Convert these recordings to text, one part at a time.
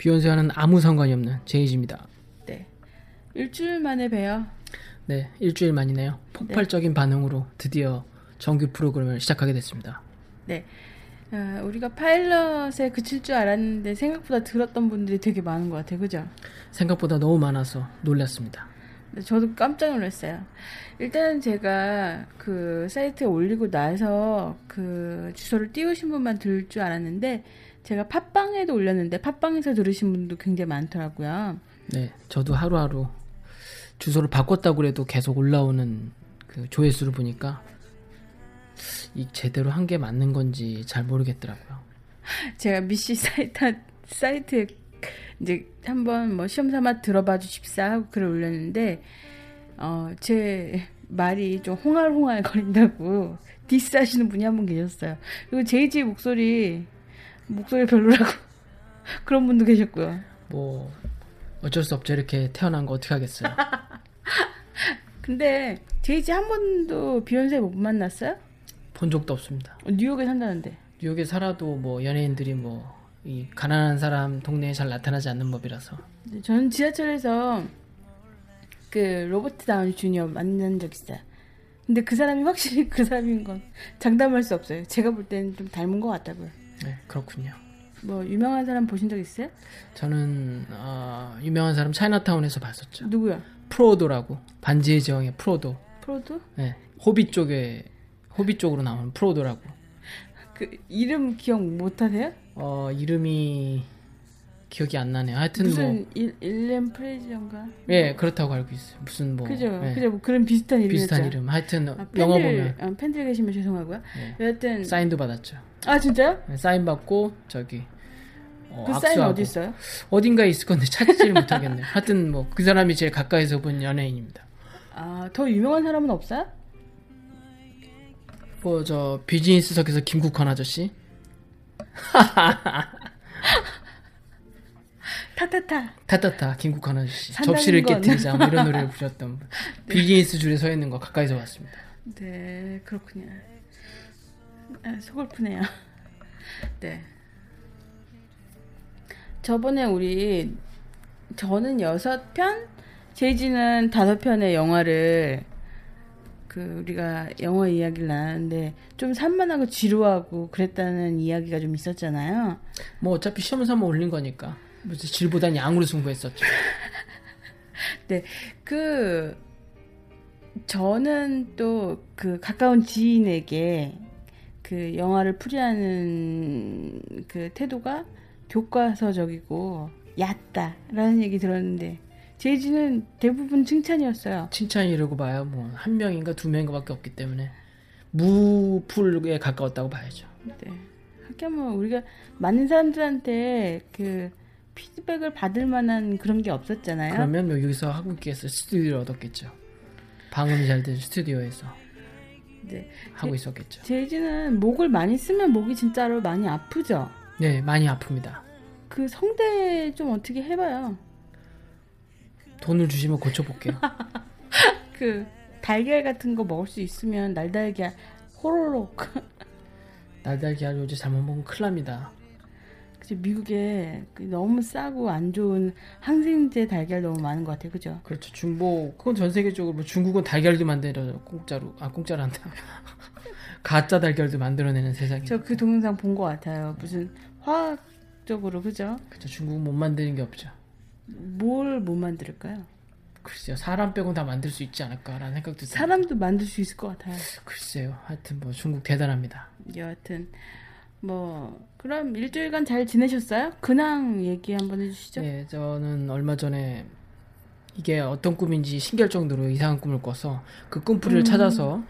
비욘세와는 아무 상관이 없는 제이지입니다. 네. 일주일 만에 봬요. 네, 일주일 만이네요. 폭발적인 반응으로 드디어 정규 프로그램을 시작하게 됐습니다. 네. 아, 우리가 파일럿에 그칠 줄 알았는데 생각보다 들었던 분들이 되게 많은 것 같아요. 그죠? 생각보다 너무 많아서 놀랐습니다. 네, 저도 깜짝 놀랐어요. 일단은 제가 그 사이트에 올리고 나서 그 주소를 띄우신 분만 들을 줄 알았는데 제가 팟빵에도 올렸는데 팟빵에서 들으신 분도 굉장히 많더라고요. 네, 저도 하루하루 주소를 바꿨다고 그래도 계속 올라오는 그 조회수를 보니까 이 제대로 한 게 맞는 건지 잘 모르겠더라고요. 제가 미씨 사이트 사이트에 이제 한번 뭐 시험 삼아 들어봐 주십사 하고 글을 올렸는데 어 제 말이 좀 홍알홍알 거린다고 디스 하시는 분이 한 분 계셨어요. 그리고 제이지 목소리 목소리 별로라고 그런 분도 계셨고요. 뭐 어쩔 수 없죠. 이렇게 태어난 거 어떻게 하겠어요. 근데 제이지 한 번도 비욘세 못 만났어요? 본 적도 없습니다. 어, 뉴욕에 산다는데. 뉴욕에 살아도 뭐 연예인들이 뭐 이 가난한 사람 동네에 잘 나타나지 않는 법이라서 네, 저는 지하철에서 그 로버트 다운 주니어 만난 적 있어요. 근데 그 사람이 확실히 그 사람인 건 장담할 수 없어요. 제가 볼 때는 좀 닮은 것 같다고요. 네, 그렇군요. 뭐 유명한 사람 보신 적 있어요? 저는 어, 유명한 사람 차이나타운에서 봤었죠. 누구야? 프로도라고 반지의 제왕의 프로도. 프로도? 네, 호빗 쪽에 호빗 쪽으로 나오는 프로도라고. 그 이름 기억 못 하세요? 어 이름이 기억이 안 나네요. 하여튼 무슨 뭐 일, 일렘 프레이저인가? 예, 그렇다고 알고 있어요. 무슨 뭐 그죠? 예, 그죠? 뭐 그런 비슷한 이름이었죠. 비슷한 이름. 하여튼 아, 영어 팬들, 보면 아, 팬들 계시면 죄송하고요. 예, 여하튼 사인도 받았죠. 아 진짜요? 예, 사인 받고 저기 어, 그 사인 악수하고. 어디 있어요? 어딘가에 있을 건데 찾지를 못하겠네요. 하여튼 뭐 그 사람이 제일 가까이서 본 연예인입니다. 아더 유명한 사람은 없어요? 뭐 저 비즈니스석에서 김국환 아저씨, 타타타. 타타타 김국환 아저씨, 접시를 건. 깨뜨리자 뭐 이런 노래를 부르셨던 분. 비즈니스 줄에 서 있는 거 가까이서 봤습니다. 네, 그렇군요. 아, 서글프네요. 네. 저번에 우리 저는 여섯 편, 제이지는 다섯 편의 영화를 그 우리가 영화 이야기를 나눴는데 좀 산만하고 지루하고 그랬다는 이야기가 좀 있었잖아요. 뭐 어차피 시험 삼아 올린 거니까 무슨 질보단 양으로 승부했었죠. 네, 그 저는 또 그 가까운 지인에게 그 영화를 풀이하는 그 태도가 교과서적이고 얕다라는 얘기 들었는데 제이지는 대부분 칭찬이었어요. 칭찬이라고 봐야 뭐 한 명인가 두 명인가밖에 없기 때문에 무풀에 가까웠다고 봐야죠. 네. 하여간 우리가 많은 사람들한테 그 피드백을 받을 만한 그런 게 없었잖아요. 그러면 뭐 여기서 학원께서 스튜디오를 얻었겠죠. 방음이 잘 된 스튜디오에서 네. 하고 있었겠죠. 제이지는 목을 많이 쓰면 목이 진짜로 많이 아프죠. 네, 많이 아픕니다. 그 성대 좀 어떻게 해봐요. 돈을 주시면 고쳐볼게요. 그 달걀 같은 거 먹을 수 있으면 날달걀 호로록. 날달걀 요즘 잘못 먹으면 큰일 납니다. 그치 미국에 그 너무 싸고 안 좋은 항생제 달걀 너무 많은 것 같아요. 그죠? 그렇죠. 중보 그건 전 세계적으로 뭐 중국은 달걀도 만들어 공짜로 아 공짜로 한다. 가짜 달걀도 만들어내는 세상이. 저 그 동영상 본 것 같아요. 무슨 화학적으로 그죠? 그렇죠. 중국은 못 만드는 게 없죠. 뭘 못 만들까요? 글쎄요 사람 빼고 다 만들 수 있지 않을까라는 생각도 듭니다. 사람도 만들 수 있을 것 같아요. 글쎄요 하여튼 뭐 중국 대단합니다. 여하튼 뭐 그럼 일주일간 잘 지내셨어요? 근황 얘기 한번 해주시죠. 네 저는 얼마 전에 이게 어떤 꿈인지 신기할 정도로 이상한 꿈을 꿔서 그 꿈풀이를 음. 찾아서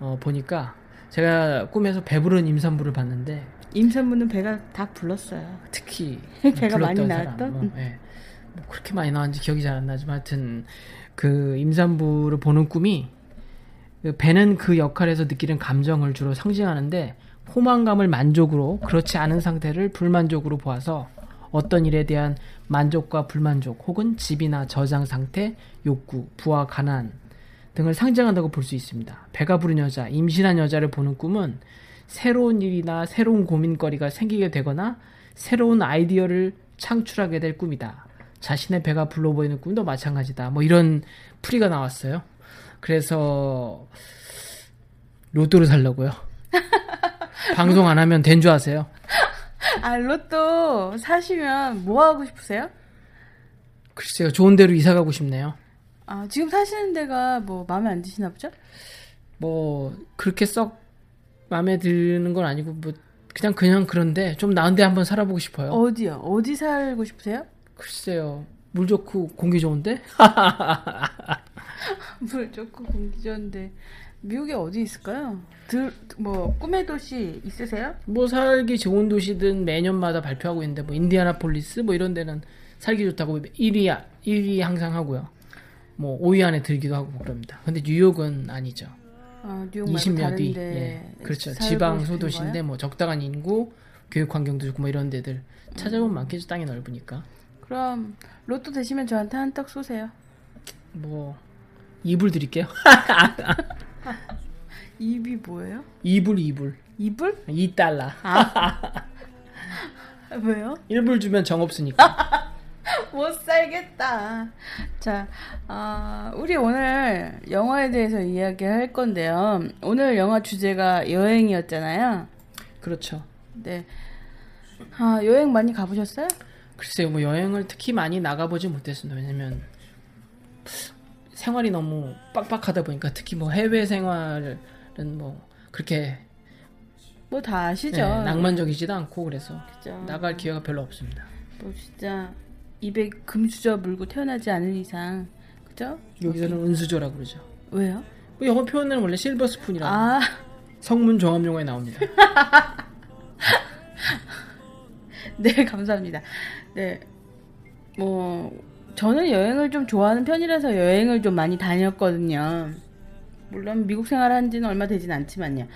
어, 보니까 제가 꿈에서 배부른 임산부를 봤는데 임산부는 배가 다 불렀어요. 특히 배가 많이 나왔던? 사람, 뭐, 음. 예. 뭐 그렇게 많이 나왔는지 기억이 잘 안 나지만 하여튼 그 임산부를 보는 꿈이 그 배는 그 역할에서 느끼는 감정을 주로 상징하는데 포만감을 만족으로 그렇지 않은 상태를 불만족으로 보아서 어떤 일에 대한 만족과 불만족 혹은 집이나 저장 상태, 욕구, 부와 가난 등을 상징한다고 볼 수 있습니다. 배가 부른 여자, 임신한 여자를 보는 꿈은 새로운 일이나 새로운 고민거리가 생기게 되거나 새로운 아이디어를 창출하게 될 꿈이다. 자신의 배가 불러 보이는 꿈도 마찬가지다. 뭐 이런 풀이가 나왔어요. 그래서 로또를 살려고요. 방송 안 하면 된 줄 아세요? 아 로또 사시면 뭐 하고 싶으세요? 글쎄요, 좋은 데로 이사 가고 싶네요. 아 지금 사시는 데가 뭐 마음에 안 드시나 보죠? 뭐 그렇게 썩 마음에 드는 건 아니고 뭐 그냥 그냥 그런데 좀 나은 데 한번 살아보고 싶어요. 어디요? 어디 살고 싶으세요? 글쎄요, 물 좋고 공기 좋은데? 물 좋고 공기 좋은데 미국에 어디 있을까요? 들, 뭐 꿈의 도시 있으세요? 뭐 살기 좋은 도시든 매년마다 발표하고 있는데 뭐 인디아나폴리스 뭐 이런 데는 살기 좋다고 1위 1위 항상 하고요. 뭐 5위 안에 들기도 하고 그럽니다. 근데 뉴욕은 아니죠. 아, 뉴욕 말고 20몇 위. 예. 그렇죠. 지방 소도시인데? 뭐 적당한 인구, 교육 환경도 좋고 뭐 이런 데들 찾아보면 많겠죠. 땅이 넓으니까. 그럼 로또 되시면 저한테 한 떡 쏘세요. 뭐 이불 드릴게요. 입이 뭐예요? 이불 이불. 이불? 2달러. 아, 왜요? 1불 주면 정 없으니까. 못 살겠다. 자, 아, 우리 오늘 영화에 대해서 이야기할 건데요. 오늘 영화 주제가 여행이었잖아요. 그렇죠. 네. 아, 여행 많이 가보셨어요? 글쎄요, 뭐 여행을 특히 많이 나가보지 못했습니다. 왜냐면 생활이 너무 빡빡하다 보니까 특히 뭐 해외 생활은 뭐 그렇게 뭐 다 아시죠? 예, 낭만적이지도 않고 그래서 그죠. 나갈 기회가 별로 없습니다. 뭐 진짜 입에 금수저 물고 태어나지 않은 이상, 그죠? 여기서는 은수저라고 그러죠. 왜요? 뭐 영어 표현은 원래 실버 스푼이라고 아, 성문 종합 용어에 나옵니다. 네, 감사합니다. 네, 뭐 저는 여행을 좀 좋아하는 편이라서 여행을 좀 많이 다녔거든요. 물론 미국 생활한 지는 얼마 되진 않지만요.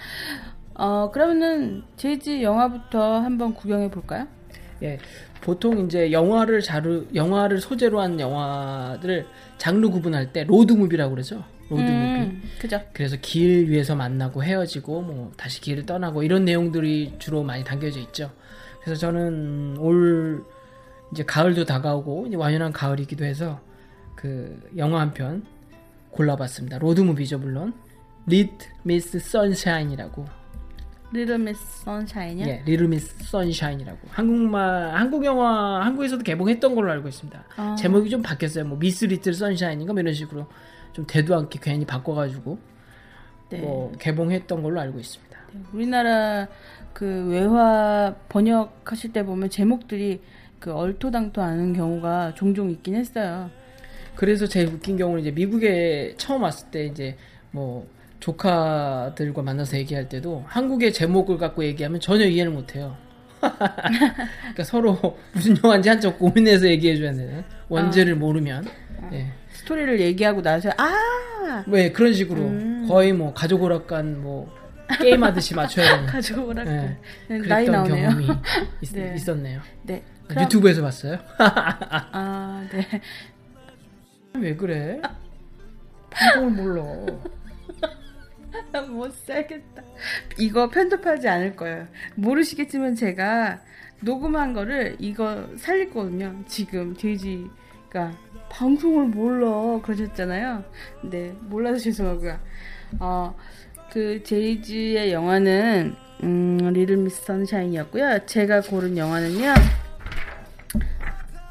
어, 그러면은 제이지 영화부터 한번 구경해 볼까요? 예, 보통 이제 영화를 장르 영화를 소재로 한 영화들을 장르 구분할 때 로드 무비라고 그러죠. 로드 무비. 음, 그죠? 그래서 길 위에서 만나고 헤어지고 뭐 다시 길을 떠나고 이런 내용들이 주로 많이 담겨져 있죠. 그래서 저는 올 이제 가을도 다가오고 이제 완연한 가을이기도 해서 그 영화 한 편 골라봤습니다. 로드 무비죠 물론. Little Miss Sunshine이라고. Little Miss Sunshine이요? 예, Little Miss Sunshine이라고. 한국말 한국 영화 한국에서도 개봉했던 걸로 알고 있습니다. 아. 제목이 좀 바뀌었어요. 뭐 Miss Little Sunshine인가 뭐 이런 식으로 좀 대도 않게 괜히 바꿔가지고 네. 뭐 개봉했던 걸로 알고 있습니다. 네, 우리나라 그 외화 번역하실 때 보면 제목들이 그 얼토당토 않은 경우가 종종 있긴 했어요. 그래서 제일 웃긴 경우는 이제 미국에 처음 왔을 때 이제 뭐 조카들과 만나서 얘기할 때도 한국의 제목을 갖고 얘기하면 전혀 이해를 못해요. 그러니까 서로 무슨 영화인지 한참 고민해서 얘기해줘야 되는 원제를 모르면 예. 스토리를 얘기하고 나서 아 왜 그런 식으로 거의 뭐 가족 오락관 뭐 게임 하듯이 맞춰야 되는 가지고 오라고 예. 네, 나이 나오네요. 경험이 있, 네. 있었네요. 네. 그럼, 유튜브에서 봤어요? 아, 네. 왜 그래? 방송을 몰라. 나 못 살겠다. 이거 편집하지 않을 거예요. 모르시겠지만 제가 녹음한 거를 이거 살릴 거거든요. 지금 돼지가 방송을 몰라 그러셨잖아요. 네, 몰라서 죄송하고요. 어, 그 제이지의 영화는 음, 리틀 미스 선샤인이었고요. 제가 고른 영화는요.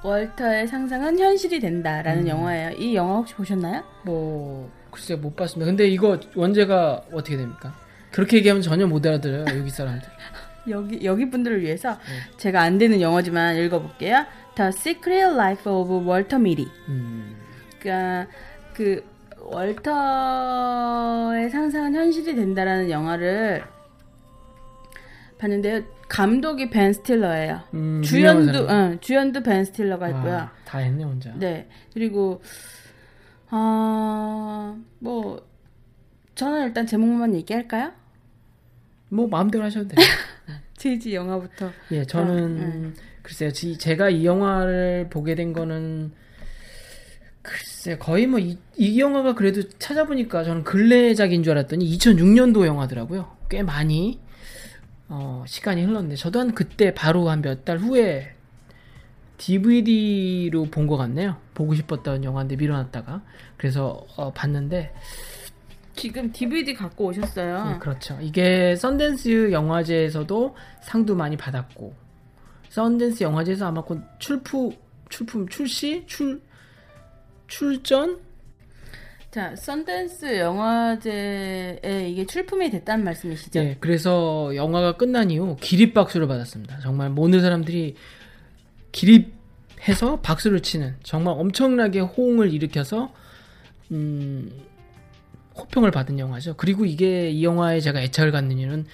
월터의 상상은 현실이 된다라는 음. 영화예요. 이 영화 혹시 보셨나요? 뭐 글쎄 못 봤습니다. 근데 이거 원제가 어떻게 됩니까? 그렇게 얘기하면 전혀 못 알아들어요 여기 사람들. 여기 여기 분들을 위해서 네. 제가 안 되는 영어지만 읽어볼게요. The Secret Life of Walter Mitty. 음, 그러니까 그 월터의 상상은 현실이 된다라는 영화를 봤는데요. 감독이 벤 스틸러예요. 음, 주연도. 응, 주연도 벤 스틸러가 있고요. 와, 다 했네 혼자. 네. 그리고 아뭐 저는 일단 제목만 얘기할까요? 뭐 마음대로 하셔도 돼요. 제이지 영화부터. 예, 저는 글쎄요, 지- 제가 이 영화를 보게 된 거는 글쎄 거의 뭐이 영화가 그래도 찾아보니까 저는 근래작인 줄 알았더니 2006년도 영화더라고요. 꽤 많이 어, 시간이 흘렀는데 저도 한 그때 바로 한 몇 달 후에 DVD로 본 것 같네요. 보고 싶었던 영화인데 미뤄놨다가 그래서 어, 봤는데 지금 DVD 갖고 오셨어요. 네, 그렇죠. 이게 썬댄스 영화제에서도 상도 많이 받았고 썬댄스 영화제에서 아마 곧 출품 출품 출시 출 출전 자, 썬댄스 영화제에 이게 출품이 됐다는 말씀이시죠? 네, 그래서 영화가 끝난 이후 기립 박수를 받았습니다. 정말 모든 사람들이 기립해서 박수를 치는 정말 엄청나게 호응을 일으켜서 음, 호평을 받은 영화죠. 그리고 이게 이 영화에 제가 애착을 갖는 이유는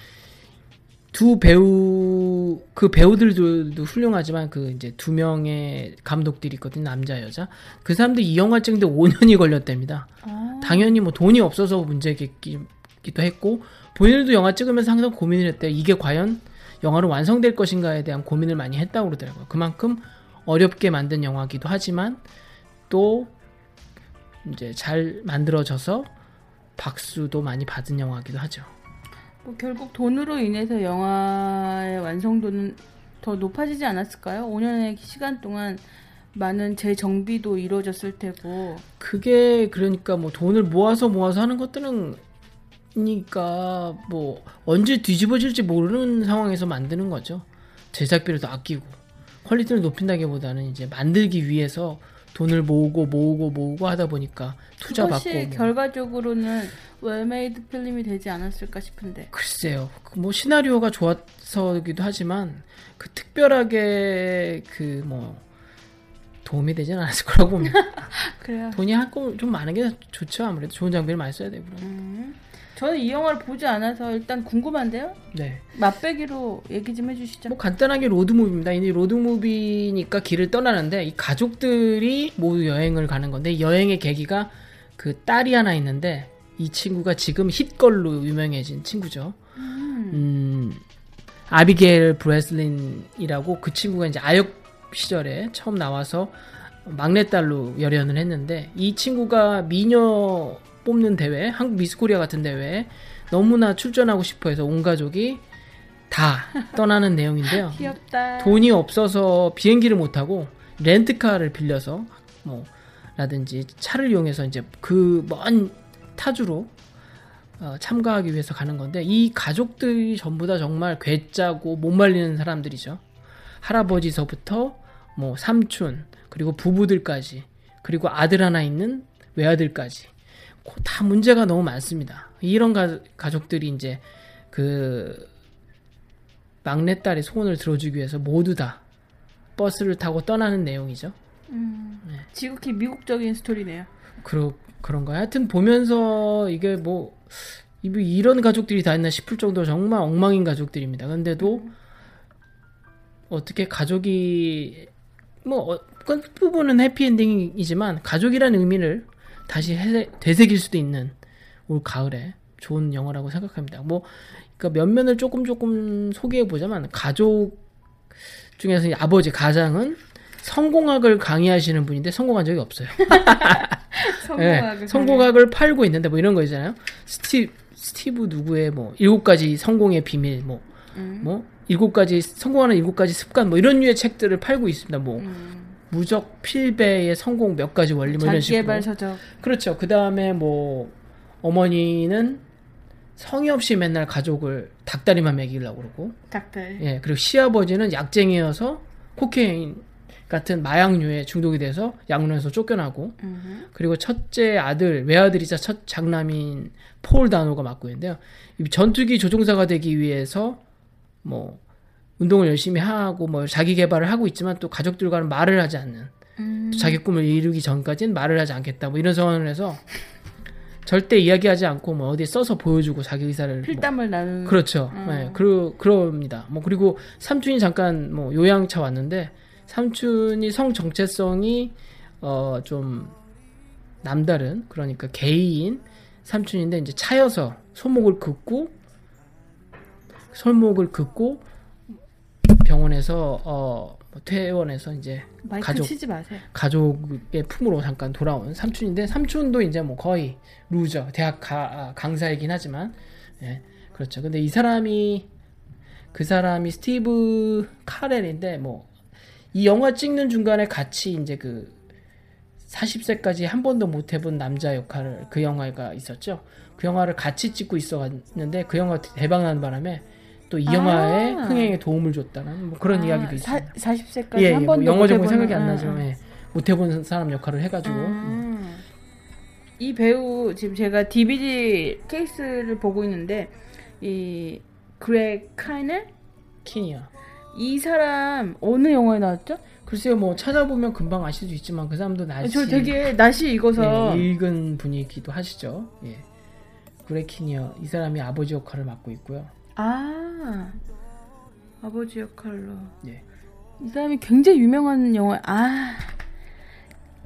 두 배우 그 배우들도 훌륭하지만 그 이제 두 명의 감독들이 있거든요 남자 여자 그 사람들 이 영화 찍는데 5년이 걸렸답니다. 아, 당연히 뭐 돈이 없어서 문제겠기도 했고 본인들도 영화 찍으면서 항상 고민을 했대요. 이게 과연 영화로 완성될 것인가에 대한 고민을 많이 했다고 그러더라고요. 그만큼 어렵게 만든 영화기도 하지만 또 이제 잘 만들어져서 박수도 많이 받은 영화기도 하죠. 뭐 결국 돈으로 인해서 영화의 완성도는 더 높아지지 않았을까요? 5년의 시간 동안 많은 재정비도 이루어졌을 테고 그게 그러니까 뭐 돈을 모아서 모아서 하는 것들은 그러니까 뭐 언제 뒤집어질지 모르는 상황에서 만드는 거죠. 제작비를 더 아끼고 quality를 높인다기보다는 이제 만들기 위해서 돈을 모으고 모으고 모으고 하다 보니까 투자 받고 그것이 뭐. 결과적으로는 well-made film이 되지 않았을까 싶은데 글쎄요. 그뭐 시나리오가 좋아서기도 하지만 그 특별하게 그 뭐 도움이 되지는 않았을 거라고 봅니다. 그래요. 돈이 한좀 많은 게 좋죠. 아무래도 좋은 장비를 많이 써야 되고. 음, 저는 이 영화를 보지 않아서 일단 궁금한데요. 네. 맛배기로 얘기 좀 해주시죠. 뭐 간단하게 로드무비입니다. 이 로드무비니까 길을 떠나는데 이 가족들이 모두 여행을 가는 건데 이 여행의 계기가 그 딸이 하나 있는데 이 친구가 지금 Hit-Girl로 유명해진 친구죠. 음, 아비게일 브레슬린이라고 그 친구가 이제 아역 시절에 처음 나와서 막내딸로 열연을 했는데 이 친구가 미녀 뽑는 대회, 한국 미스코리아 같은 대회에 너무나 출전하고 싶어 해서 온 가족이 다 떠나는 내용인데요. 귀엽다. 돈이 없어서 비행기를 못 타고 렌트카를 빌려서 뭐 라든지 차를 이용해서 이제 그 먼 타주로 어, 참가하기 위해서 가는 건데 이 가족들이 전부 다 정말 괴짜고 못 말리는 사람들이죠. 할아버지서부터 뭐 삼촌 그리고 부부들까지 그리고 아들 하나 있는 외아들까지 그다 문제가 너무 많습니다. 이런 가, 가족들이 이제 그 막내딸의 소원을 들어주기 위해서 모두 다 버스를 타고 떠나는 내용이죠. 지극히 미국적인 스토리네요. 그러, 그런가요? 하여튼 보면서 이게 뭐, 이- 이런 가족들이 다 있나 싶을 정도로 정말 엉망인 가족들입니다. 근데도 어떻게 가족이, 뭐, 어, 그 부분은 해피엔딩이지만 가족이라는 의미를 다시 해- 되새길 수도 있는 올 가을에 좋은 영화라고 생각합니다. 뭐, 그러니까 면면을 조금 조금 소개해 보자면 가족 중에서 이 아버지 가장은 성공학을 강의하시는 분인데 성공한 적이 없어요. 성공학을 네, 성공학을 팔고 있는데 뭐 이런 거 있잖아요. 스티 스티브 누구의 뭐 일곱 가지 성공의 비밀 뭐뭐 음. 일곱 가지 성공하는 일곱 가지 습관 뭐 이런 류의 책들을 팔고 있습니다. 뭐 음. 무적 필배의 성공 몇 가지 원리 뭐 이런 식으로. 자기개발 서적. 그렇죠. 그 다음에 뭐 어머니는 성의 없이 맨날 가족을 닭다리만 먹이려고 그러고 닭들. 예 그리고 시아버지는 약쟁이여서 코케인 같은 마약류에 중독이 돼서 약론에서 쫓겨나고 음. 그리고 첫째 아들 외아들이자 첫 장남인 폴 다노가 맡고 있는데요. 이 전투기 조종사가 되기 위해서 뭐 운동을 열심히 하고 뭐 자기 개발을 하고 있지만 또 가족들과는 말을 하지 않는 음. 또 자기 꿈을 이루기 전까지는 말을 하지 않겠다 뭐 이런 선언을 해서 절대 이야기하지 않고 뭐 어디에 써서 보여주고 자기 의사를 뭐 필담을 나누는 그렇죠. 음. 네, 그러, 그럽니다. 뭐, 그리고 삼촌이 잠깐 뭐 요양차 왔는데, 삼촌이 성 정체성이, 어, 좀, 남다른, 그러니까 게이인 삼촌인데, 이제 차여서 손목을 긋고, 손목을 긋고, 병원에서, 어, 뭐 퇴원해서 이제 가족. 치지 마세요. 가족의 품으로 잠깐 돌아온 삼촌인데 삼촌도 이제 뭐 거의 loser 대학 가, 아, 강사이긴 하지만 예 그렇죠 근데 이 사람이 그 사람이 스티브 카렐인데 뭐 이 영화 찍는 중간에 같이 이제 그 40세까지 한 번도 못 해본 남자 역할을 그 영화가 있었죠 그 영화를 같이 찍고 있었는데 그 영화 대박 나는 바람에 또이 아. 영화의 흥행에 도움을 줬다는 뭐 그런 아, 이야기도 사, 있습니다. 40세까지 예, 한 예, 뭐 번도 영어 못 제목이 생각이 안 응, 나죠. 응. 예. 못 해본 사람 역할을 해가지고 음. 이 배우 지금 제가 DVD 케이스를 보고 있는데 이 그레 카이넬 키니야. 이 사람 어느 영화에 나왔죠? 글쎄요, 뭐 찾아보면 금방 아실 수 있지만 그 사람도 날씨 저 되게 낯이 익어서 예, 읽은 분이기도 하시죠. 예. 그레키니어 이 사람이 아버지 역할을 맡고 있고요. 아 아버지 역할로 예. 이 사람이 굉장히 유명한 영화 아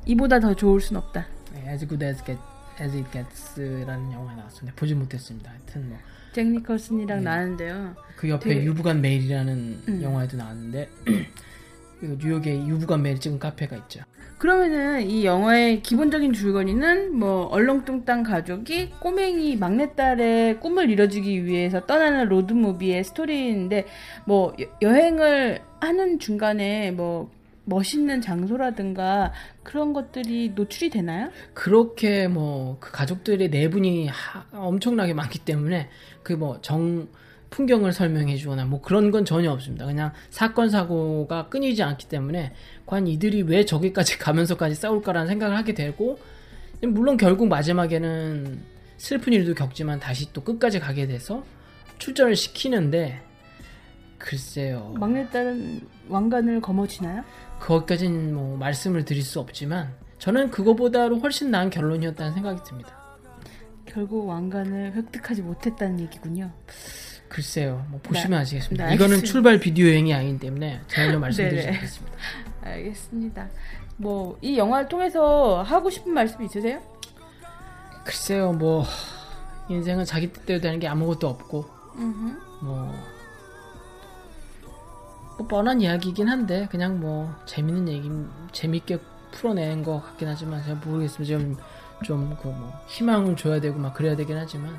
이보다 더 좋을 순 없다. 네, As Good As, Get, As It Gets라는 영화에 나왔었는데 보지 못했습니다. 하여튼 뭐 그 잭 니컬슨이랑 네. 나왔는데요. 옆에 되게- You've Got Mail이라는 음. 영화에도 나왔는데 뉴욕에 You've Got Mail 찍은 카페가 있죠. 그러면은 이 영화의 기본적인 줄거리는 뭐 얼렁뚱땅 가족이 꼬맹이 막내딸의 꿈을 이뤄주기 위해서 떠나는 로드무비의 스토리인데 뭐 여- 여행을 하는 중간에 뭐 멋있는 장소라든가 그런 것들이 노출이 되나요? 그렇게 뭐 그 가족들의 내분이 하- 엄청나게 많기 때문에 그 뭐 정 풍경을 설명해 주거나 뭐 그런 건 전혀 없습니다. 그냥 사건 사고가 끊이지 않기 때문에 과연 이들이 왜 저기까지 가면서까지 싸울까라는 생각을 하게 되고 물론 결국 마지막에는 슬픈 일도 겪지만 다시 또 끝까지 가게 돼서 출전을 시키는데 글쎄요. 막내딸은 왕관을 거머쥐나요? 거기까지는 뭐 말씀을 드릴 수 없지만 저는 그거보다도 훨씬 나은 결론이었다는 생각이 듭니다. 결국 왕관을 획득하지 못했다는 얘기군요. 글쎄요, 뭐 보시면 네. 아시겠습니다. 네, 이거는. 출발 비디오 여행이 아니기 때문에 말씀드리지 네네. 않겠습니다. 알겠습니다. 뭐 이 영화를 통해서 하고 싶은 말씀 있으세요? 글쎄요, 뭐 인생은 자기 뜻대로 되는 게 아무것도 없고 음흠. 뭐, 뭐 뻔한 이야기이긴 한데 그냥 뭐 재밌는 얘기 재밌게 풀어낸 것 같긴 하지만 제가 모르겠습니다. 좀좀그뭐 희망을 줘야 되고 막 그래야 되긴 하지만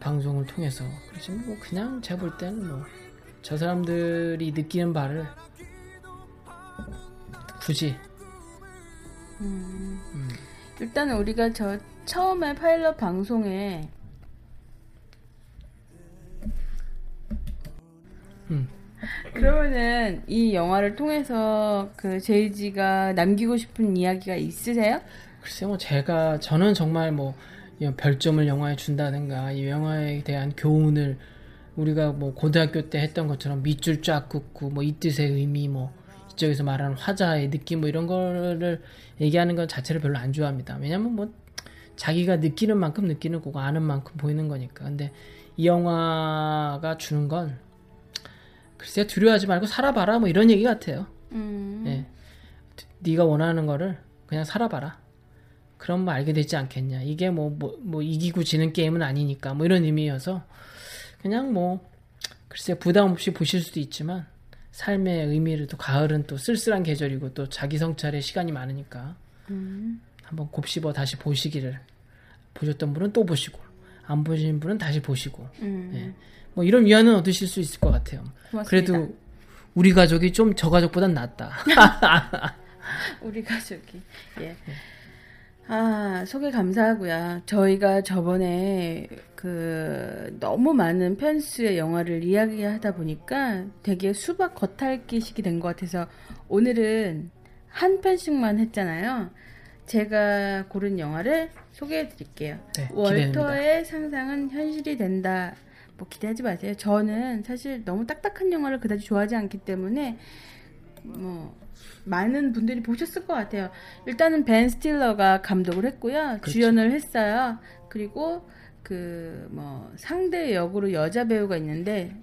방송을 통해서 그렇지 뭐 그냥 제가 볼 때는 뭐 저 사람들이 느끼는 바를 굳이 음. 음, 일단은 우리가 저 처음에 파일럿 방송에 음. 그러면은 이 영화를 통해서 그 제이지가 남기고 싶은 이야기가 있으세요? 글쎄 뭐 제가 저는 정말 뭐 별점을 영화에 준다든가 이 영화에 대한 교훈을 우리가 뭐 고등학교 때 했던 것처럼 밑줄 쫙 긋고 뭐 이 뜻의 의미 뭐 이쪽에서 말하는 화자의 느낌 뭐 이런 거를 얘기하는 건 자체를 별로 안 좋아합니다. 왜냐면 뭐 자기가 느끼는 만큼 느끼는 거고 아는 만큼 보이는 거니까. 근데 이 영화가 주는 건 글쎄 두려워하지 말고 살아봐라 뭐 이런 얘기 같아요. 음. 예. 네가 원하는 거를 그냥 살아봐라. 그럼 뭐 알게 되지 않겠냐. 이게 뭐, 뭐, 뭐 이기고 지는 게임은 아니니까 뭐 이런 의미여서 그냥 뭐 글쎄 부담 없이 보실 수도 있지만 삶의 의미를 또 가을은 또 쓸쓸한 계절이고 또 자기 성찰의 시간이 많으니까 음. 한번 곱씹어 다시 보시기를 보셨던 분은 또 보시고 안 보신 분은 다시 보시고 음. 예. 뭐 이런 위안은 얻으실 수 있을 것 같아요. 고맙습니다. 그래도 우리 가족이 좀 저 가족보단 낫다. 우리 가족이 예. 아 소개 감사하고요. 저희가 저번에 그 너무 많은 편수의 영화를 이야기하다 보니까 되게 수박 겉핥기식이 된 것 같아서 오늘은 한 편씩만 했잖아요. 제가 고른 영화를 소개해 드릴게요. 네. 월터의 상상은 현실이 된다. 뭐 기대하지 마세요. 저는 사실 너무 딱딱한 영화를 그다지 좋아하지 않기 때문에 뭐 많은 분들이 보셨을 것 같아요. 일단은 벤 스틸러가 감독을 했고요. 그렇죠. 주연을 했어요. 그리고 그 뭐 상대 역으로 여자 배우가 있는데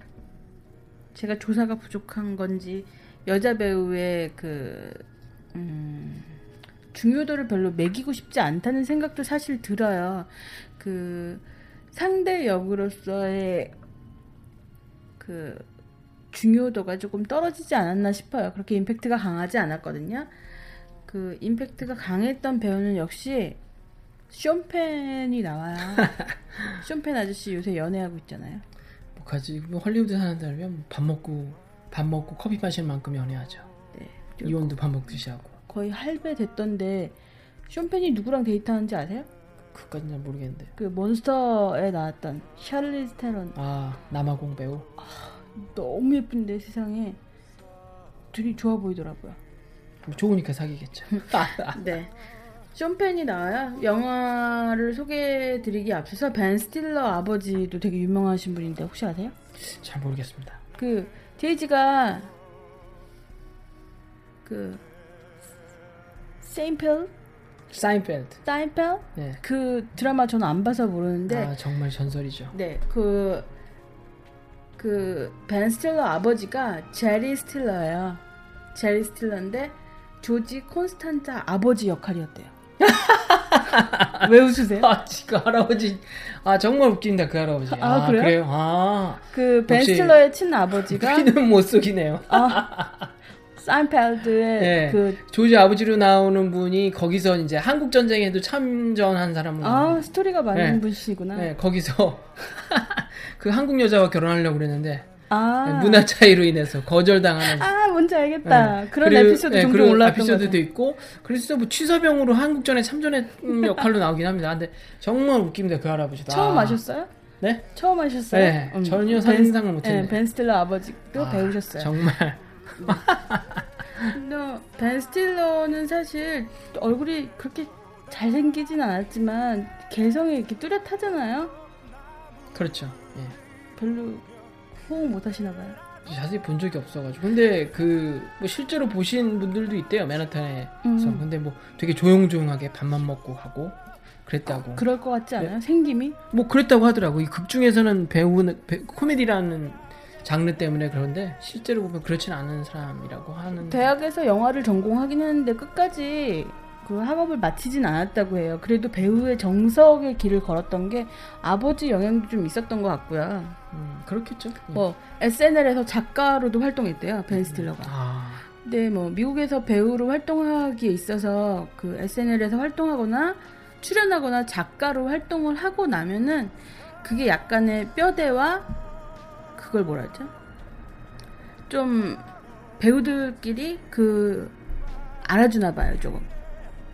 제가 조사가 부족한 건지 여자 배우의 그 음, 중요도를 별로 매기고 싶지 않다는 생각도 사실 들어요. 그 상대 역으로서의 그 중요도가 조금 떨어지지 않았나 싶어요. 그렇게 임팩트가 강하지 않았거든요. 그 임팩트가 강했던 배우는 역시 쇼펜이 나와요. 쇼펜 아저씨 요새 연애하고 있잖아요. 뭐 가지 뭐 헐리우드 사는 사람이면 밥 먹고 밥 먹고 커피 마시는 만큼 연애하죠. 네. 이혼도 밥 먹듯이 하고. 거의 할배 됐던데 쇼펜이 누구랑 데이트하는지 아세요? 그까진 잘 모르겠는데. 그 몬스터에 나왔던 샤를리즈 테론 아 남아공 배우. 너무 예쁜데 세상에 둘이 좋아 보이더라고요. 뭐 좋으니까 사귀겠죠. 네. 쇼펜이 나와요. 영화를 소개해드리기 앞서서 벤 스틸러 아버지도 되게 유명하신 분인데 혹시 아세요? 잘 모르겠습니다. 그 제이지가 그 세인펠 사인펠드. 사인펠 네. 그 드라마 저는 안 봐서 모르는데 아 정말 전설이죠. 네, 그, 그, 벤 스틸러 아버지가 제리 스틸러예요. 제리 스틸러인데, 조지 콘스탄자 아버지 역할이었대요. 왜 웃으세요? 아, 그 할아버지. 아, 정말 웃긴다, 그 할아버지. 아, 그래요? 아, 그, 벤 스틸러의 친아버지가, 피는 못 속이네요. 아, 사인펠드의 네. 그, 조지 아버지로 나오는 분이 거기서 이제 한국 전쟁에도 참전한 사람으로. 아. 스토리가 많은 네. 분이시구나. 네, 거기서 그 한국 여자와 결혼하려고 그랬는데 아, 문화 차이로 인해서 거절당하는. 아, 뭔지 알겠다. 네. 그런 그리고- 에피소드 네, 종종 그런 올라왔던 것 에피소드도 같아요. 있고 그래서 뭐 취사병으로 한국전에 참전했던 역할로 나오긴 합니다. 근데 정말 웃깁니다 그 할아버지도. 처음 아. 아셨어요? 네? 처음 하셨어요? 네, 전혀 벤- 상상을 못했네요. 네, 벤 스틸러 아버지도 아, 배우셨어요. 정말 근데 벤 스틸러는 사실 얼굴이 그렇게 잘생기진 않았지만 개성이 이렇게 뚜렷하잖아요. 그렇죠. 예. 별로 호응 못 하시나 봐요. 자세히 본 적이 없어가지고 근데 그 뭐 실제로 보신 분들도 있대요 맨하탄에서 음. 근데 뭐 되게 조용조용하게 밥만 먹고 하고 그랬다고 그럴 것 같지 않아요? 생김이? 뭐 그랬다고 하더라고 이 극 중에서는 배우는 배- 코미디라는 장르 때문에 그런데 실제로 보면 그렇진 않은 사람이라고 하는 대학에서 영화를 전공하긴 했는데 끝까지 그 학업을 마치진 않았다고 해요. 그래도 배우의 정석의 길을 걸었던 게 아버지 영향도 좀 있었던 것 같고요. 음, 그렇겠죠 예. 뭐 SNL에서 작가로도 활동했대요. 벤 스틸러가. 아 네, 뭐 미국에서 배우로 활동하기에 있어서 그 SNL에서 활동하거나 출연하거나 작가로 활동을 하고 나면은 그게 약간의 뼈대와 그걸 뭐라 하죠? 좀 배우들끼리 그 알아주나 봐요, 조금.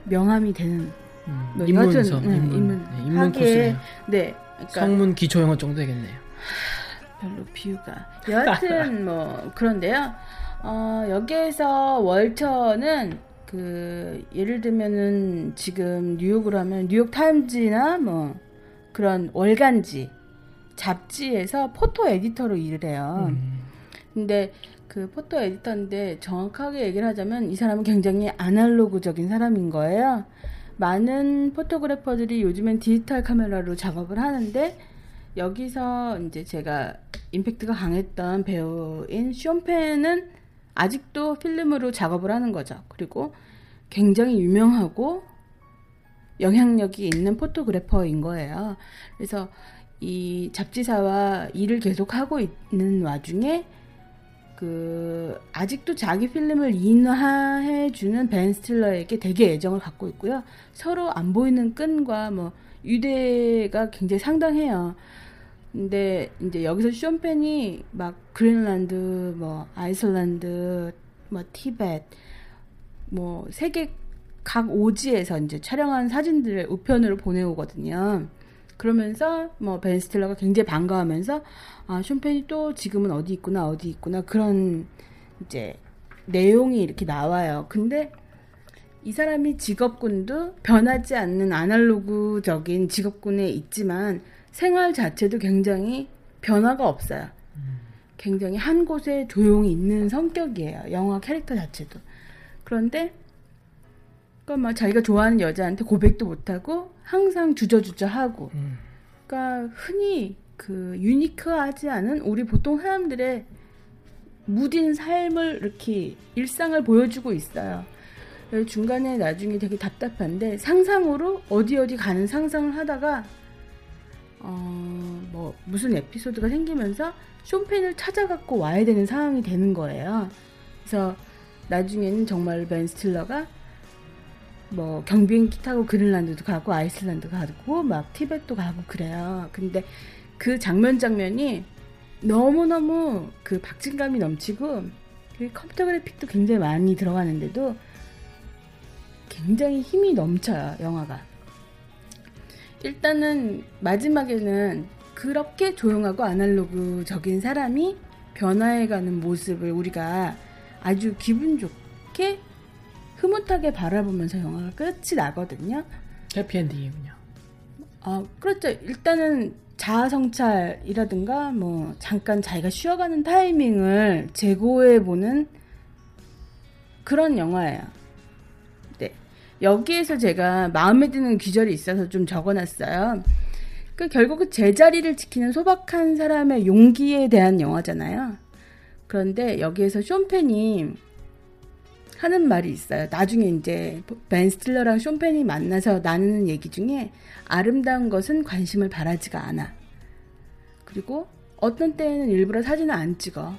명함이 되는. 음, 뭐 여하튼, 네, 입문, 입문 네, 입문 하기에 코스네요 네. 그러니까 성문 기초 영어 정도 되겠네요 별로 비유가. 여하튼 뭐 그런데요. 어, 여기에서 월처는 그 예를 들면은 지금 뉴욕으로 하면 뉴욕 타임즈나 뭐 그런 월간지 잡지에서 포토 에디터로 일을 해요. 음, 근데 그 포토 에디터인데 정확하게 얘기를 하자면 이 사람은 굉장히 아날로그적인 사람인 거예요. 많은 포토그래퍼들이 요즘엔 디지털 카메라로 작업을 하는데 여기서 이제 제가 임팩트가 강했던 배우인 쇼펜은 아직도 필름으로 작업을 하는 거죠. 그리고 굉장히 유명하고 영향력이 있는 포토그래퍼인 거예요. 그래서 이 잡지사와 일을 계속 하고 있는 와중에 그 아직도 자기 필름을 인화해 주는 벤 스틸러에게 되게 애정을 갖고 있고요. 서로 안 보이는 끈과 뭐 유대가 굉장히 상당해요. 근데 이제 여기서 쇼펜이 막 그린란드, 뭐 아이슬란드, 뭐 티벳, 뭐 세계 각 오지에서 이제 촬영한 사진들을 우편으로 보내오거든요. 그러면서 뭐 벤 스틸러가 굉장히 반가워하면서 아 쇼펜이 또 지금은 어디 있구나 어디 있구나 그런 이제 내용이 이렇게 나와요. 근데 이 사람이 직업군도 변하지 않는 아날로그적인 직업군에 있지만 생활 자체도 굉장히 변화가 없어요. 굉장히 한 곳에 조용히 있는 성격이에요. 영화 캐릭터 자체도. 그런데 그러니까 막 자기가 좋아하는 여자한테 고백도 못하고 항상 주저주저 하고. 음. 그러니까 흔히 그 유니크하지 않은 우리 보통 사람들의 무딘 삶을 이렇게 일상을 보여주고 있어요. 중간에 나중에 되게 답답한데 상상으로 어디 어디 가는 상상을 하다가 어 뭐 무슨 에피소드가 생기면서 쇼펜을 찾아갖고 와야 되는 상황이 되는 거예요. 그래서 나중에는 정말 벤 스틸러가 뭐 경비행기 타고 그린란드도 가고 아이슬란드 가고 막 티벳도 가고 그래요. 근데 그 장면 장면이 너무너무 그 박진감이 넘치고 그 컴퓨터 그래픽도 굉장히 많이 들어가는데도 굉장히 힘이 넘쳐요, 영화가. 일단은 마지막에는 그렇게 조용하고 아날로그적인 사람이 변화해가는 모습을 우리가 아주 기분 좋게 흐뭇하게 바라보면서 영화가 끝이 나거든요. 해피엔딩이군요. 아, 그렇죠. 일단은 자아 성찰이라든가 뭐 잠깐 자기가 쉬어가는 타이밍을 제고해 보는 그런 영화예요. 네. 여기에서 제가 마음에 드는 귀절이 있어서 좀 적어놨어요. 그 결국은 제자리를 지키는 소박한 사람의 용기에 대한 영화잖아요. 그런데 여기에서 쇼펜이 하는 말이 있어요. 나중에 이제 벤 스틸러랑 쇼펜이 만나서 나누는 얘기 중에 아름다운 것은 관심을 바라지가 않아. 그리고 어떤 때에는 일부러 사진을 안 찍어.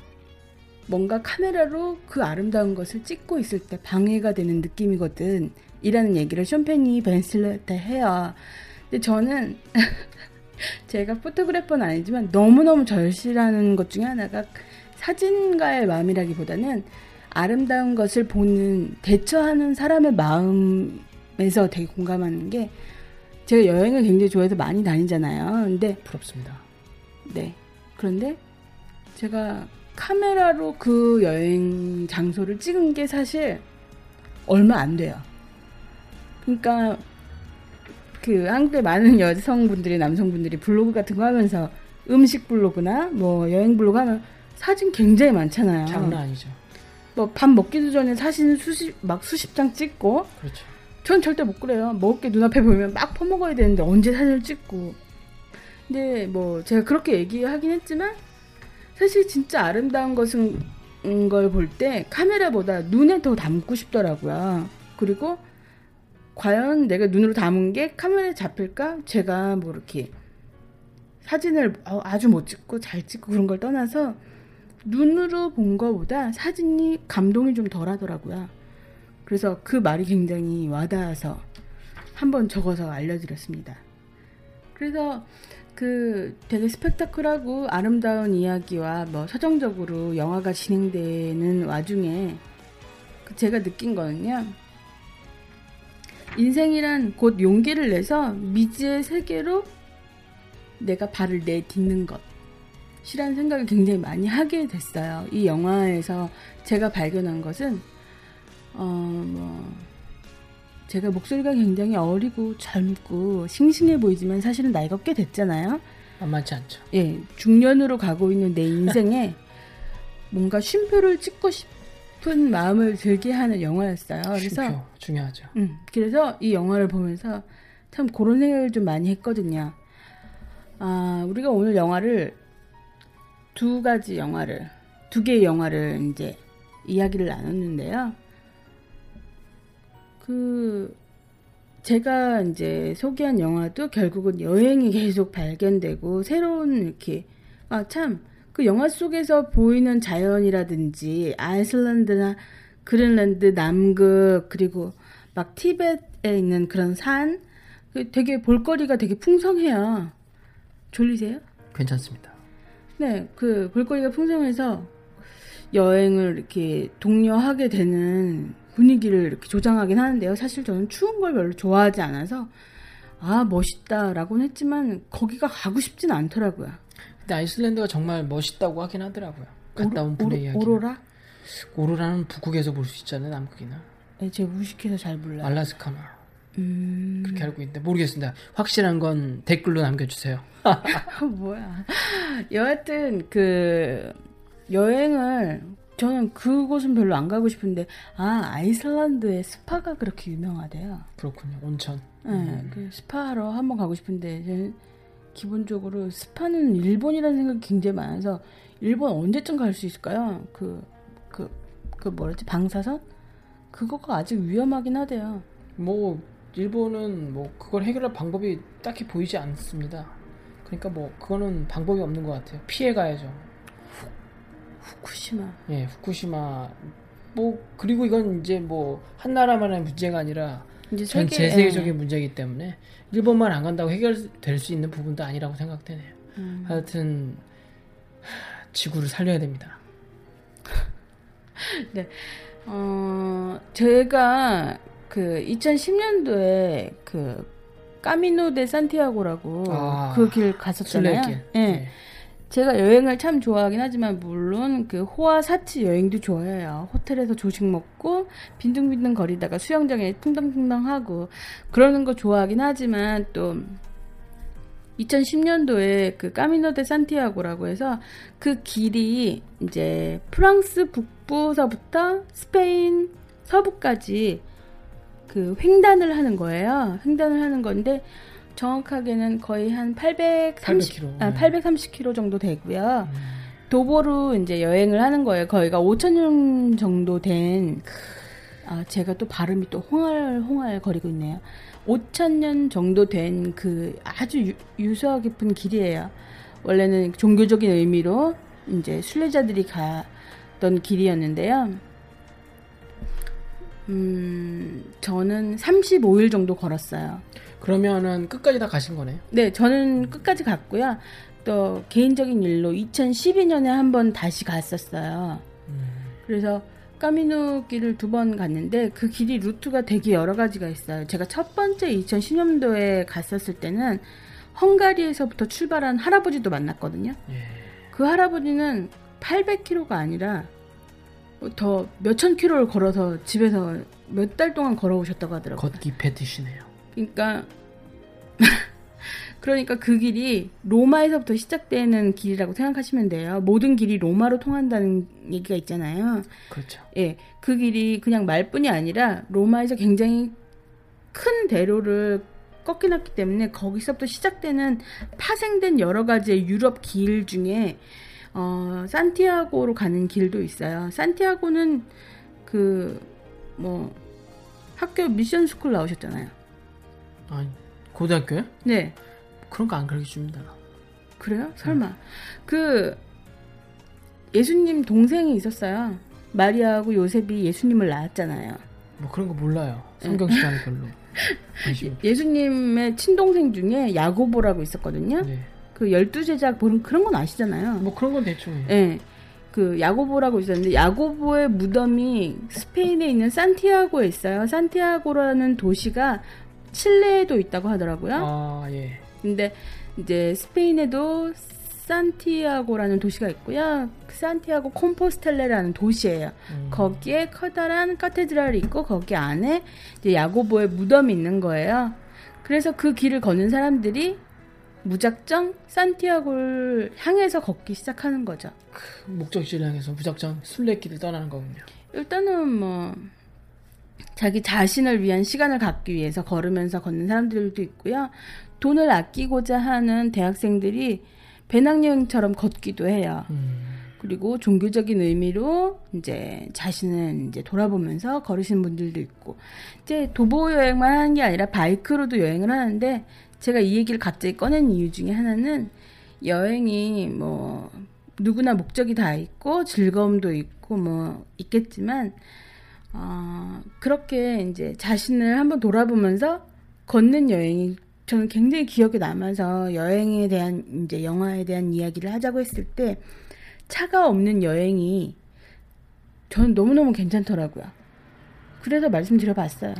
뭔가 카메라로 그 아름다운 것을 찍고 있을 때 방해가 되는 느낌이거든. 이라는 얘기를 쇼펜이 벤 스틸러한테 해요. 근데 저는 제가 포토그래퍼는 아니지만 너무너무 절실하는 것 중에 하나가 사진가의 마음이라기보다는 아름다운 것을 보는 대처하는 사람의 마음에서 되게 공감하는 게 제가 여행을 굉장히 좋아해서 많이 다니잖아요. 근데 부럽습니다. 네 그런데 제가 카메라로 그 여행 장소를 찍은 게 사실 얼마 안 돼요. 그러니까 그 한국의 많은 여성분들이 남성분들이 블로그 같은 거 하면서 음식 블로그나 뭐 여행 블로그 하면 사진 굉장히 많잖아요. 장난 아니죠. 뭐 밥 먹기도 전에 사진 수십 막 수십 장 찍고 그렇죠. 전 절대 못 그래요. 먹을 게 눈앞에 보이면 막 퍼먹어야 되는데 언제 사진을 찍고. 근데 뭐 제가 그렇게 얘기하긴 했지만 사실 진짜 아름다운 것은 걸 볼 때 카메라보다 눈에 더 담고 싶더라고요. 그리고 과연 내가 눈으로 담은 게 카메라에 잡힐까? 제가 뭐 이렇게 사진을 어, 아주 못 찍고 잘 찍고 그런 걸 떠나서 눈으로 본 거보다 사진이 감동이 좀 덜 하더라고요. 그래서 그 말이 굉장히 와닿아서 한번 적어서 알려드렸습니다. 그래서 그 되게 스펙타클하고 아름다운 이야기와 뭐 서정적으로 영화가 진행되는 와중에 그 제가 느낀 거는요. 인생이란 곧 용기를 내서 미지의 세계로 내가 발을 내딛는 것 이라는 생각을 굉장히 많이 하게 됐어요. 이 영화에서 제가 발견한 것은 어, 뭐, 제가 목소리가 굉장히 어리고 젊고 싱싱해 보이지만 사실은 나이가 꽤 됐잖아요. 만만치 않죠. 예, 중년으로 가고 있는 내 인생에 뭔가 쉼표를 찍고 싶은 마음을 들게 하는 영화였어요. 그래서 쉼표 중요하죠. 음, 그래서 이 영화를 보면서 참 그런 생각을 좀 많이 했거든요. 아, 우리가 오늘 영화를 두 가지 영화를, 두 개의 영화를 이제 이야기를 나눴는데요. 그, 제가 이제 소개한 영화도 결국은 여행이 계속 발견되고 새로운 이렇게, 아, 참, 그 영화 속에서 보이는 자연이라든지 아이슬란드나 그린란드, 남극, 그리고 막 티벳에 있는 그런 산, 그 되게 볼거리가 되게 풍성해요. 졸리세요? 괜찮습니다. 네, 그 볼거리가 풍성해서 여행을 이렇게 독려하게 되는 분위기를 이렇게 조장하긴 하는데요. 사실 저는 추운 걸 별로 좋아하지 않아서 아 멋있다라고는 했지만 거기가 가고 싶진 않더라고요. 근데 아이슬란드가 정말 멋있다고 하긴 하더라고요. 갔다 온 분의 이야기. 오로라? 오로라는 북극에서 볼 수 있잖아요, 남극이나. 네, 제가 무식해서 잘 몰라요. 알라스카나. 음, 그렇게 알고 있는데 모르겠습니다. 확실한 건 댓글로 남겨주세요. 뭐야. 여하튼 그 여행을 저는 그곳은 별로 안 가고 싶은데 아 아이슬란드에 스파가 그렇게 유명하대요. 그렇군요. 온천. 네, 그 스파하러 한번 가고 싶은데 저는 기본적으로 스파는 일본이라는 생각이 굉장히 많아서 일본 언제쯤 갈 수 있을까요? 그 그 그 뭐랬지 방사선? 그거가 아직 위험하긴 하대요. 뭐 일본은 뭐 그걸 해결할 방법이 딱히 보이지 않습니다. 그러니까 뭐 그거는 방법이 없는 것 같아요. 피해 가야죠. 후쿠시마. 예, 후쿠시마 뭐 그리고 이건 이제 뭐 한 나라만의 문제가 아니라 이제 전 세계- 세계적인 문제이기 때문에 일본만 안 간다고 해결될 수 있는 부분도 아니라고 생각되네요. 음. 하여튼 하, 지구를 살려야 됩니다. 어, 제가 그 2010년도에 그 까미노 데 산티아고라고 아, 그길 갔었잖아요. 예. 네. 제가 여행을 참 좋아하긴 하지만 물론 그 호화 사치 여행도 좋아해요. 호텔에서 조식 먹고 빈둥빈둥 거리다가 수영장에 퉁덩퉁덩 하고 그러는 거 좋아하긴 하지만 또 2010년도에 그 까미노 데 산티아고라고 해서 그 길이 이제 프랑스 북부서부터 스페인 서부까지 그 횡단을 하는 거예요. 횡단을 하는 건데 정확하게는 거의 한 830, 800km. 아, 네. 830km 정도 되고요. 도보로 이제 여행을 하는 거예요. 거기가 5천년 정도 된, 아, 제가 또 발음이 또 홍알홍알 거리고 있네요. 5천년 정도 된 그 아주 유, 유서 깊은 길이에요. 원래는 종교적인 의미로 이제 순례자들이 가던 길이었는데요. 음, 저는 35일 정도 걸었어요. 그러면은 끝까지 다 가신 거네요. 네, 저는 끝까지 갔고요. 또 개인적인 일로 2012년에 한 번 다시 갔었어요. 그래서 까미노 길을 두 번 갔는데 그 길이 루트가 되게 여러 가지가 있어요. 제가 첫 번째 2010년도에 갔었을 때는 헝가리에서부터 출발한 할아버지도 만났거든요. 예. 그 할아버지는 800km가 아니라 뭐 더 몇천 킬로를 걸어서 집에서 몇 달 동안 걸어오셨다고 하더라고요. 걷기 패티시네요. 그러니까 그러니까 그 길이 로마에서부터 시작되는 길이라고 생각하시면 돼요. 모든 길이 로마로 통한다는 얘기가 있잖아요. 그렇죠. 예, 그 길이 그냥 말뿐이 아니라 로마에서 굉장히 큰 대로를 꺾여놨기 때문에 거기서부터 시작되는 파생된 여러 가지의 유럽 길 중에 어, 산티아고로 가는 길도 있어요. 산티아고는 그 뭐 학교 미션 스쿨 나오셨잖아요. 아, 고등학교요? 네. 그런 거 안 가르쳐 줍니다. 그래요? 설마. 그 예수님 동생이 있었어요. 마리아하고 요셉이 예수님을 낳았잖아요. 뭐 그런 거 몰라요. 성경 시간이 별로. 없- 예수님의 친동생 중에 야고보라고 있었거든요. 네. 그 열두 제자 그런 그런 건 아시잖아요. 뭐 그런 건 대충. 예. 그 야고보라고 있었는데 야고보의 무덤이 스페인에 있는 산티아고에 있어요. 산티아고라는 도시가 칠레에도 있다고 하더라고요. 아, 예. 근데 이제 스페인에도 산티아고라는 도시가 있고요. 그 산티아고 콤포스텔레라는 도시예요. 음. 거기에 커다란 카테드랄이 있고 거기 안에 야고보의 무덤이 있는 거예요. 그래서 그 길을 걷는 사람들이 무작정 산티아고를 향해서 걷기 시작하는 거죠. 목적지를 향해서 무작정 순례길을 떠나는 거군요. 일단은 뭐 자기 자신을 위한 시간을 갖기 위해서 걸으면서 걷는 사람들도 있고요. 돈을 아끼고자 하는 대학생들이 배낭여행처럼 걷기도 해요. 음. 그리고 종교적인 의미로 이제 자신을 이제 돌아보면서 걸으시는 분들도 있고 이제 도보 여행만 하는 게 아니라 바이크로도 여행을 하는데 제가 이 얘기를 갑자기 꺼낸 이유 중에 하나는 여행이 뭐 누구나 목적이 다 있고 즐거움도 있고 뭐 있겠지만 어, 그렇게 이제 자신을 한번 돌아보면서 걷는 여행이 저는 굉장히 기억에 남아서 여행에 대한 이제 영화에 대한 이야기를 하자고 했을 때 차가 없는 여행이 저는 너무너무 괜찮더라고요. 그래서 말씀드려봤어요.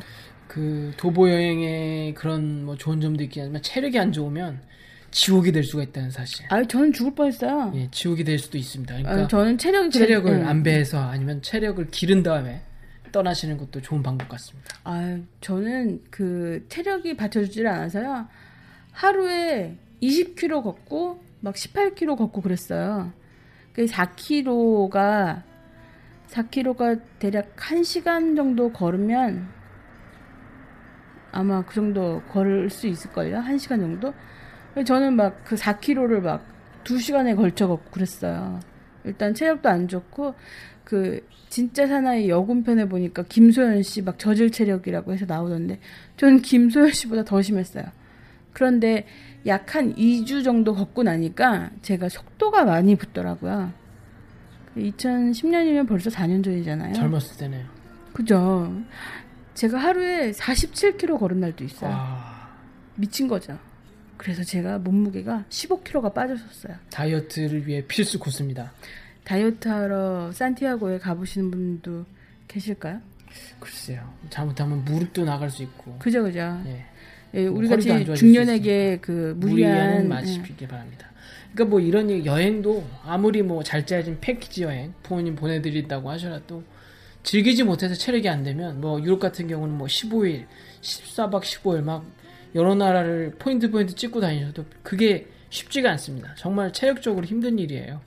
그 도보 여행의 그런 뭐 좋은 점도 있긴 하지만 체력이 안 좋으면 지옥이 될 수가 있다는 사실. 아, 저는 죽을 뻔했어요. 예, 지옥이 될 수도 있습니다. 그러니까 아, 저는 체력이 체력을 응. 안배해서 아니면 체력을 기른 다음에 떠나시는 것도 좋은 방법 같습니다. 아, 저는 그 체력이 받쳐주질 않아서요. 하루에 20km 걷고 막 18km 걷고 그랬어요. 그 4km가 4km가 대략 1시간 정도 걸으면 아마 그 정도 걸을 수 있을걸요? 1시간 정도? 저는 막 그 4km를 막 2시간에 걸쳐 걷고 그랬어요. 일단 체력도 안 좋고 그 진짜 사나이 여군편에 보니까 김소연 씨 막 저질 체력이라고 해서 나오던데 저는 김소연 씨보다 더 심했어요. 그런데 약 한 2주 정도 걷고 나니까 제가 속도가 많이 붙더라고요. 2010년이면 벌써 4년 전이잖아요. 젊었을 때네요. 그죠. 제가 하루에 47km 걸은 날도 있어요. 와, 미친 거죠. 그래서 제가 몸무게가 15kg가 빠졌었어요. 다이어트를 위해 필수 코스입니다. 다이어트 하러 산티아고에 가보시는 분도 계실까요? 글쎄요. 잘못하면 무릎도 나갈 수 있고. 그죠, 그죠. 예. 예, 뭐 우리 같이 중년에게 그 무리한 예. 마시기 바랍니다. 그러니까 뭐 이런 여행도 아무리 뭐 잘 짜진 패키지 여행 부모님 보내드린다고 하셔도 즐기지 못해서 체력이 안 되면 뭐 유럽 같은 경우는 뭐 15일, 14박 15일 막 여러 나라를 포인트 포인트 찍고 다니셔도 그게 쉽지가 않습니다. 정말 체력적으로 힘든 일이에요.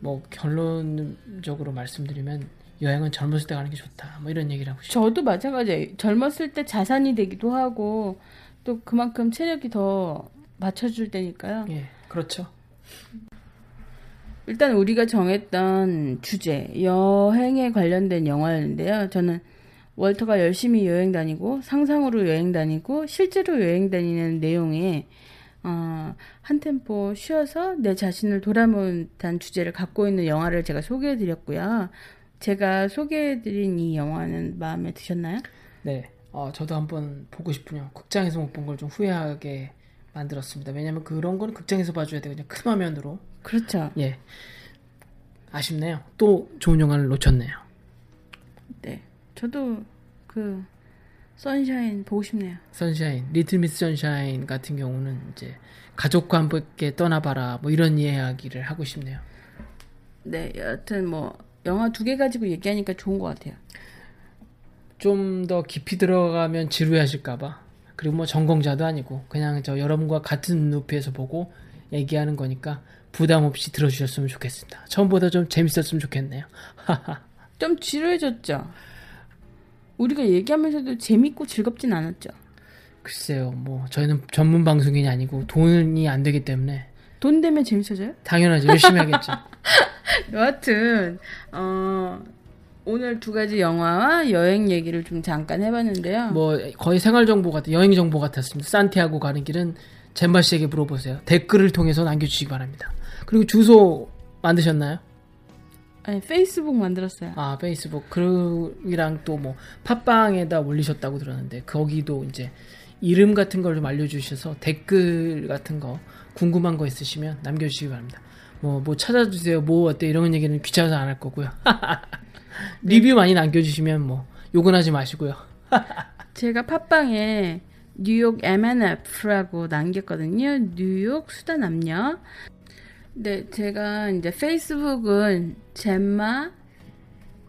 뭐 결론적으로 말씀드리면 여행은 젊었을 때 가는 게 좋다. 뭐 이런 얘기를 하고 싶어요. 저도 마찬가지예요. 젊었을 때 자산이 되기도 하고 또 그만큼 체력이 더 맞춰줄 때니까요. 예, 그렇죠. 일단 우리가 정했던 주제 여행에 관련된 영화였는데요. 저는 월터가 열심히 여행 다니고 상상으로 여행 다니고 실제로 여행 다니는 내용에 어, 한 템포 쉬어서 내 자신을 돌아보는 주제를 갖고 있는 영화를 제가 소개해 드렸고요. 제가 소개해 드린 이 영화는 마음에 드셨나요? 네, 어, 저도 한번 보고 싶군요. 극장에서 못 본 걸 좀 후회하게 만들었습니다. 왜냐면 그런 거는 극장에서 봐줘야. 그냥 큰 화면으로. 그렇죠. 예. 아쉽네요. 또 좋은 영화를 놓쳤네요. 네, 저도 그 선샤인 보고 싶네요. 선샤인, 리틀 미스 선샤인 같은 경우는 이제 가족과 함께 떠나봐라 뭐 이런 이야기를 하고 싶네요. 네, 여하튼 뭐 영화 두 개 가지고 얘기하니까 좋은 것 같아요. 좀 더 깊이 들어가면 지루해하실까봐. 그리고 뭐 전공자도 아니고 그냥 저 여러분과 같은 높이에서 보고 얘기하는 거니까 부담 없이 들어주셨으면 좋겠습니다. 처음보다 좀 재밌었으면 좋겠네요. 좀 지루해졌죠. 우리가 얘기하면서도 재밌고 즐겁진 않았죠. 글쎄요, 뭐 저희는 전문 방송인이 아니고 돈이 안 되기 때문에 돈 되면 재밌어져요? 당연하죠. 열심히 하겠죠. 여하튼 어, 오늘 두 가지 영화와 여행 얘기를 좀 잠깐 해봤는데요. 뭐 거의 생활 정보 같은 여행 정보 같았습니다. 산티아고 가는 길은 젠바 씨에게 물어보세요. 댓글을 통해서 남겨주시기 바랍니다. 그리고 주소 만드셨나요? 아니 페이스북 만들었어요. 아 페이스북 그이랑 또 뭐 팟빵에다 올리셨다고 들었는데 거기도 이제 이름 같은 걸 좀 알려주셔서 댓글 같은 거 궁금한 거 있으시면 남겨주시기 바랍니다. 뭐뭐 찾아주세요. 뭐 어때 이런 얘기는 귀찮아서 안 할 거고요. 리뷰 많이 남겨주시면 뭐 욕은 하지 마시고요. 제가 팟빵에 뉴욕 MNF라고 남겼거든요. 뉴욕 수다 남녀. 네, 제가 이제 페이스북은 젬마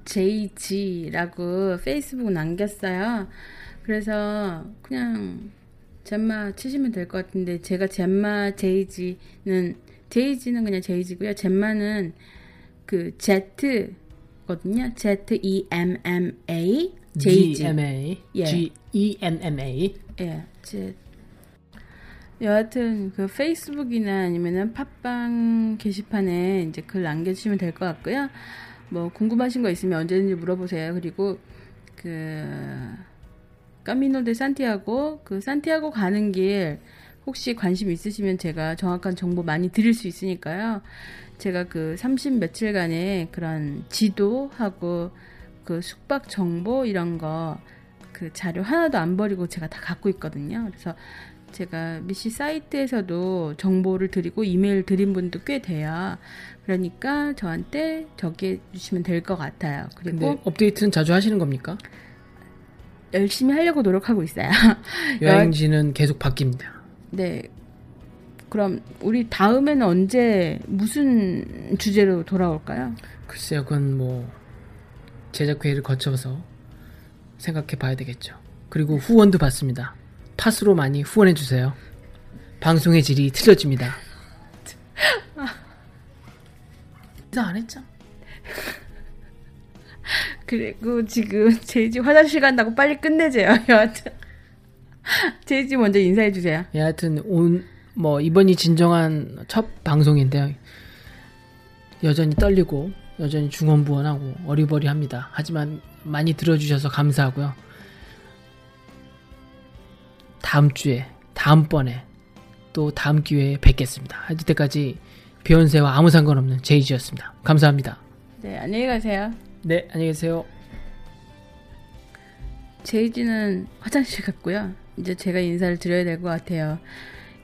JG라고 페이스북 남겼어요. 그래서 그냥 젬마 치시면 될 것 같은데 제가 젬마 JG는 JG는 그냥 JG고요. 젬마는 그 Z거든요. Z E M M A JG. G M A 예. G E M M A 예, 제 여하튼 그 페이스북이나 아니면은 팟빵 게시판에 이제 글 남겨주시면 될 것 같고요. 뭐 궁금하신 거 있으면 언제든지 물어보세요. 그리고 그 까미노 데 산티아고 그 산티아고 가는 길 혹시 관심 있으시면 제가 정확한 정보 많이 드릴 수 있으니까요. 제가 그 30 며칠간의 그런 지도하고 그 숙박 정보 이런 거 그 자료 하나도 안 버리고 제가 다 갖고 있거든요. 그래서 제가 미시 사이트에서도 정보를 드리고 이메일 드린 분도 꽤 돼요. 그러니까 저한테 적해 주시면 될 것 같아요. 그리고 업데이트는 자주 하시는 겁니까? 열심히 하려고 노력하고 있어요. 여행지는 계속 바뀝니다. 네. 그럼 우리 다음에는 언제 무슨 주제로 돌아올까요? 글쎄요, 그건 뭐 제작 회의를 거쳐서 생각해 봐야 되겠죠. 그리고 후원도 받습니다. 팟으로 많이 후원해 주세요. 방송의 질이 틀려집니다. 인사 안 했죠? 그리고 지금 제이지 화장실 간다고 빨리 끝내세요. 여하튼 제이지 먼저 인사해 주세요. 예, 하여튼 온, 뭐 이번이 진정한 첫 방송인데요. 여전히 떨리고 여전히 중언부언하고 어리버리합니다. 하지만 많이 들어주셔서 감사하고요. 다음 주에 다음번에 또 다음 기회에 뵙겠습니다. 이때까지 비욘세와 아무 상관없는 제이지였습니다. 감사합니다. 네, 안녕히 가세요. 네, 안녕히 계세요. 제이지는 화장실 갔고요. 이제 제가 인사를 드려야 될 것 같아요.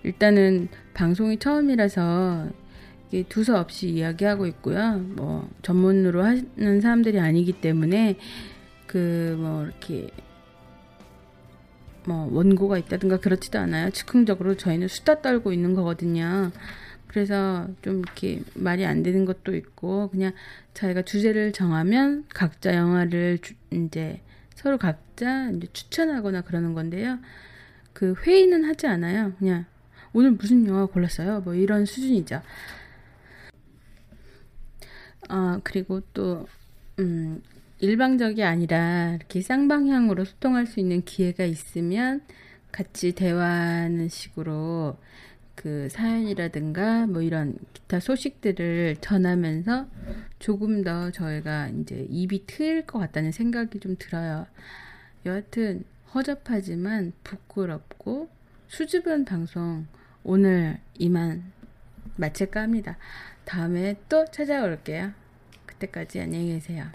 일단은 방송이 처음이라서 두서 없이 이야기하고 있고요. 뭐 전문으로 하는 사람들이 아니기 때문에 그 뭐 이렇게 뭐 원고가 있다든가 그렇지도 않아요. 즉흥적으로 저희는 수다 떨고 있는 거거든요. 그래서 좀 이렇게 말이 안 되는 것도 있고 그냥 저희가 주제를 정하면 각자 영화를 주, 이제 서로 각자 이제 추천하거나 그러는 건데요. 그 회의는 하지 않아요. 그냥 오늘 무슨 영화 골랐어요? 뭐 이런 수준이죠. 아, 그리고 또, 음, 일방적이 아니라 이렇게 쌍방향으로 소통할 수 있는 기회가 있으면 같이 대화하는 식으로 그 사연이라든가 뭐 이런 기타 소식들을 전하면서 조금 더 저희가 이제 입이 트일 것 같다는 생각이 좀 들어요. 여하튼 허접하지만 부끄럽고 수줍은 방송 오늘 이만 마칠까 합니다. 다음에 또 찾아올게요. 그때까지 안녕히 계세요.